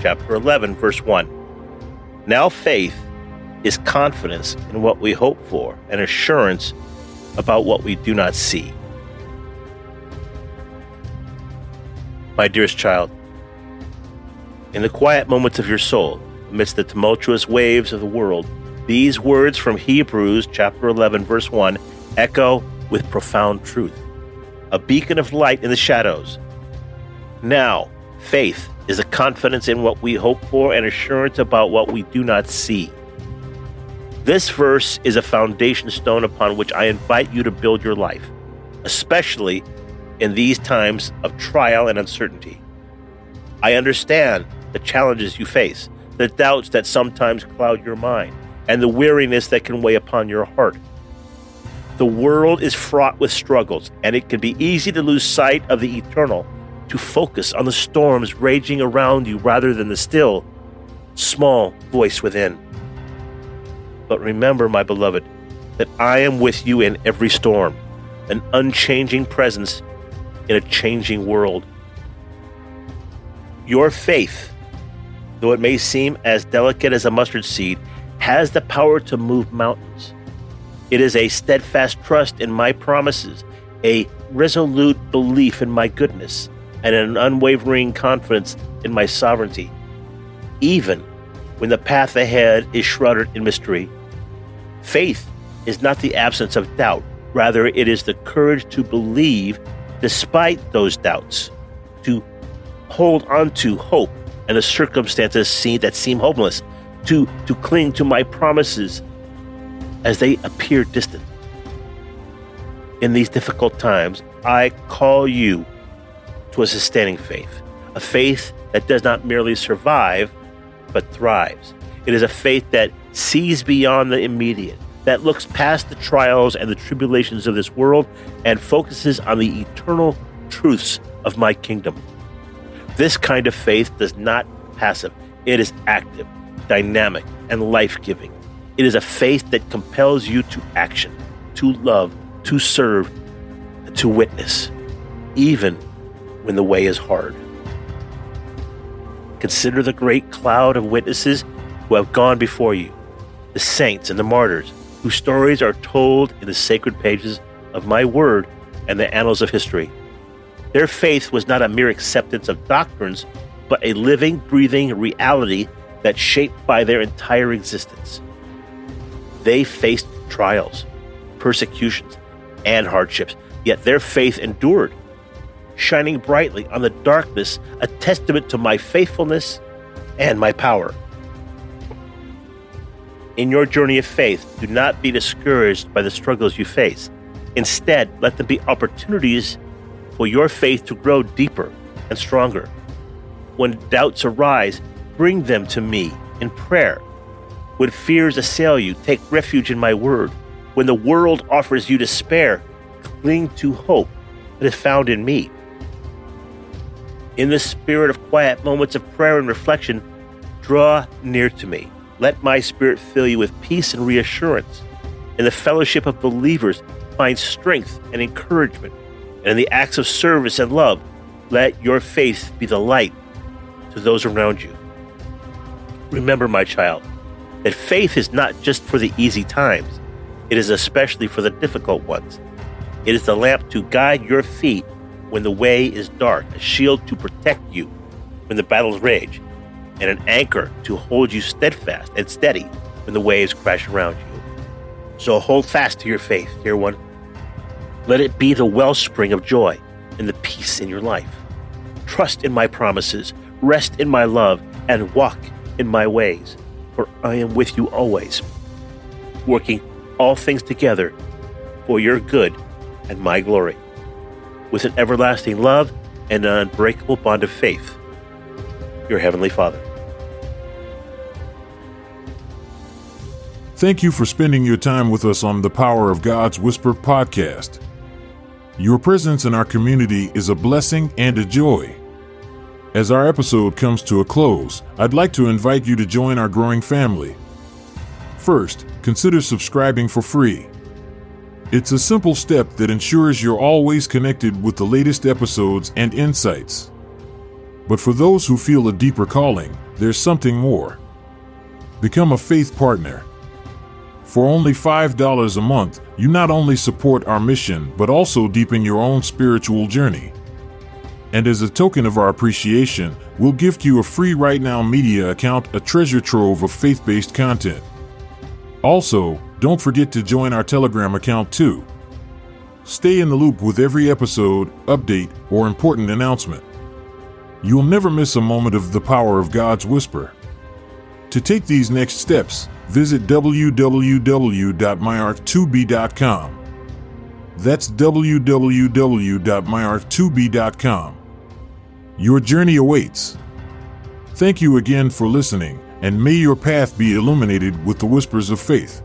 chapter 11 verse 1. Now faith is confidence in what we hope for and assurance about what we do not see. My dearest child, in the quiet moments of your soul, amidst the tumultuous waves of the world, these words from Hebrews chapter 11 verse 1 echo with profound truth. A beacon of light in the shadows. Now, faith is a confidence in what we hope for and assurance about what we do not see. This verse is a foundation stone upon which I invite you to build your life, especially in these times of trial and uncertainty. I understand the challenges you face, the doubts that sometimes cloud your mind, and the weariness that can weigh upon your heart. The world is fraught with struggles, and it can be easy to lose sight of the eternal to focus on the storms raging around you rather than the still, small voice within. But remember, my beloved, that I am with you in every storm, an unchanging presence in a changing world. Your faith, though it may seem as delicate as a mustard seed, has the power to move mountains. It is a steadfast trust in my promises, a resolute belief in my goodness, and an unwavering confidence in my sovereignty, even when the path ahead is shrouded in mystery. Faith is not the absence of doubt, rather, it is the courage to believe despite those doubts, to hold on to hope and the circumstances seen that seem hopeless, to, to cling to my promises as they appear distant. In these difficult times, I call you to a sustaining faith, a faith that does not merely survive, but thrives. It is a faith that sees beyond the immediate, that looks past the trials and the tribulations of this world and focuses on the eternal truths of my kingdom. This kind of faith does not passive, it is active, dynamic, and life giving. It is a faith that compels you to action, to love, to serve, to witness, even when the way is hard. Consider the great cloud of witnesses who have gone before you, the saints and the martyrs, whose stories are told in the sacred pages of my word and the annals of history. Their faith was not a mere acceptance of doctrines, but a living, breathing reality that shaped by their entire existence. They faced trials, persecutions, and hardships, yet their faith endured shining brightly on the darkness, a testament to my faithfulness and my power. In your journey of faith, do not be discouraged by the struggles you face. Instead, let them be opportunities for your faith to grow deeper and stronger. When doubts arise, bring them to me in prayer. When fears assail you, take refuge in my word. When the world offers you despair, cling to hope that is found in me. In the spirit of quiet moments of prayer and reflection, draw near to me. Let my spirit fill you with peace and reassurance. In the fellowship of believers, find strength and encouragement. And in the acts of service and love, let your faith be the light to those around you. Remember, my child, that faith is not just for the easy times, it is especially for the difficult ones. It is the lamp to guide your feet when the way is dark, a shield to protect you when the battles rage, and an anchor to hold you steadfast and steady when the waves crash around you. So hold fast to your faith, dear one. Let it be the wellspring of joy and the peace in your life. Trust in my promises, rest in my love, and walk in my ways, for I am with you always, working all things together for your good and my glory with an everlasting love and an unbreakable bond of faith. your Heavenly Father. Thank you for spending your time with us on the Power of God's Whisper podcast. Your presence in our community is a blessing and a joy. As our episode comes to a close, I'd like to invite you to join our growing family. First, consider subscribing for free. It's a simple step that ensures you're always connected with the latest episodes and insights. But for those who feel a deeper calling, there's something more. Become a faith partner. For only $5 a month, you not only support our mission, but also deepen your own spiritual journey. And as a token of our appreciation, we'll gift you a free Right Now Media account, a treasure trove of faith based content. Also, don't forget to join our Telegram account too. Stay in the loop with every episode, update, or important announcement. You'll never miss a moment of the power of God's whisper. To take these next steps, visit www.myr2b.com. That's www.myr2b.com. Your journey awaits. Thank you again for listening, and may your path be illuminated with the whispers of faith.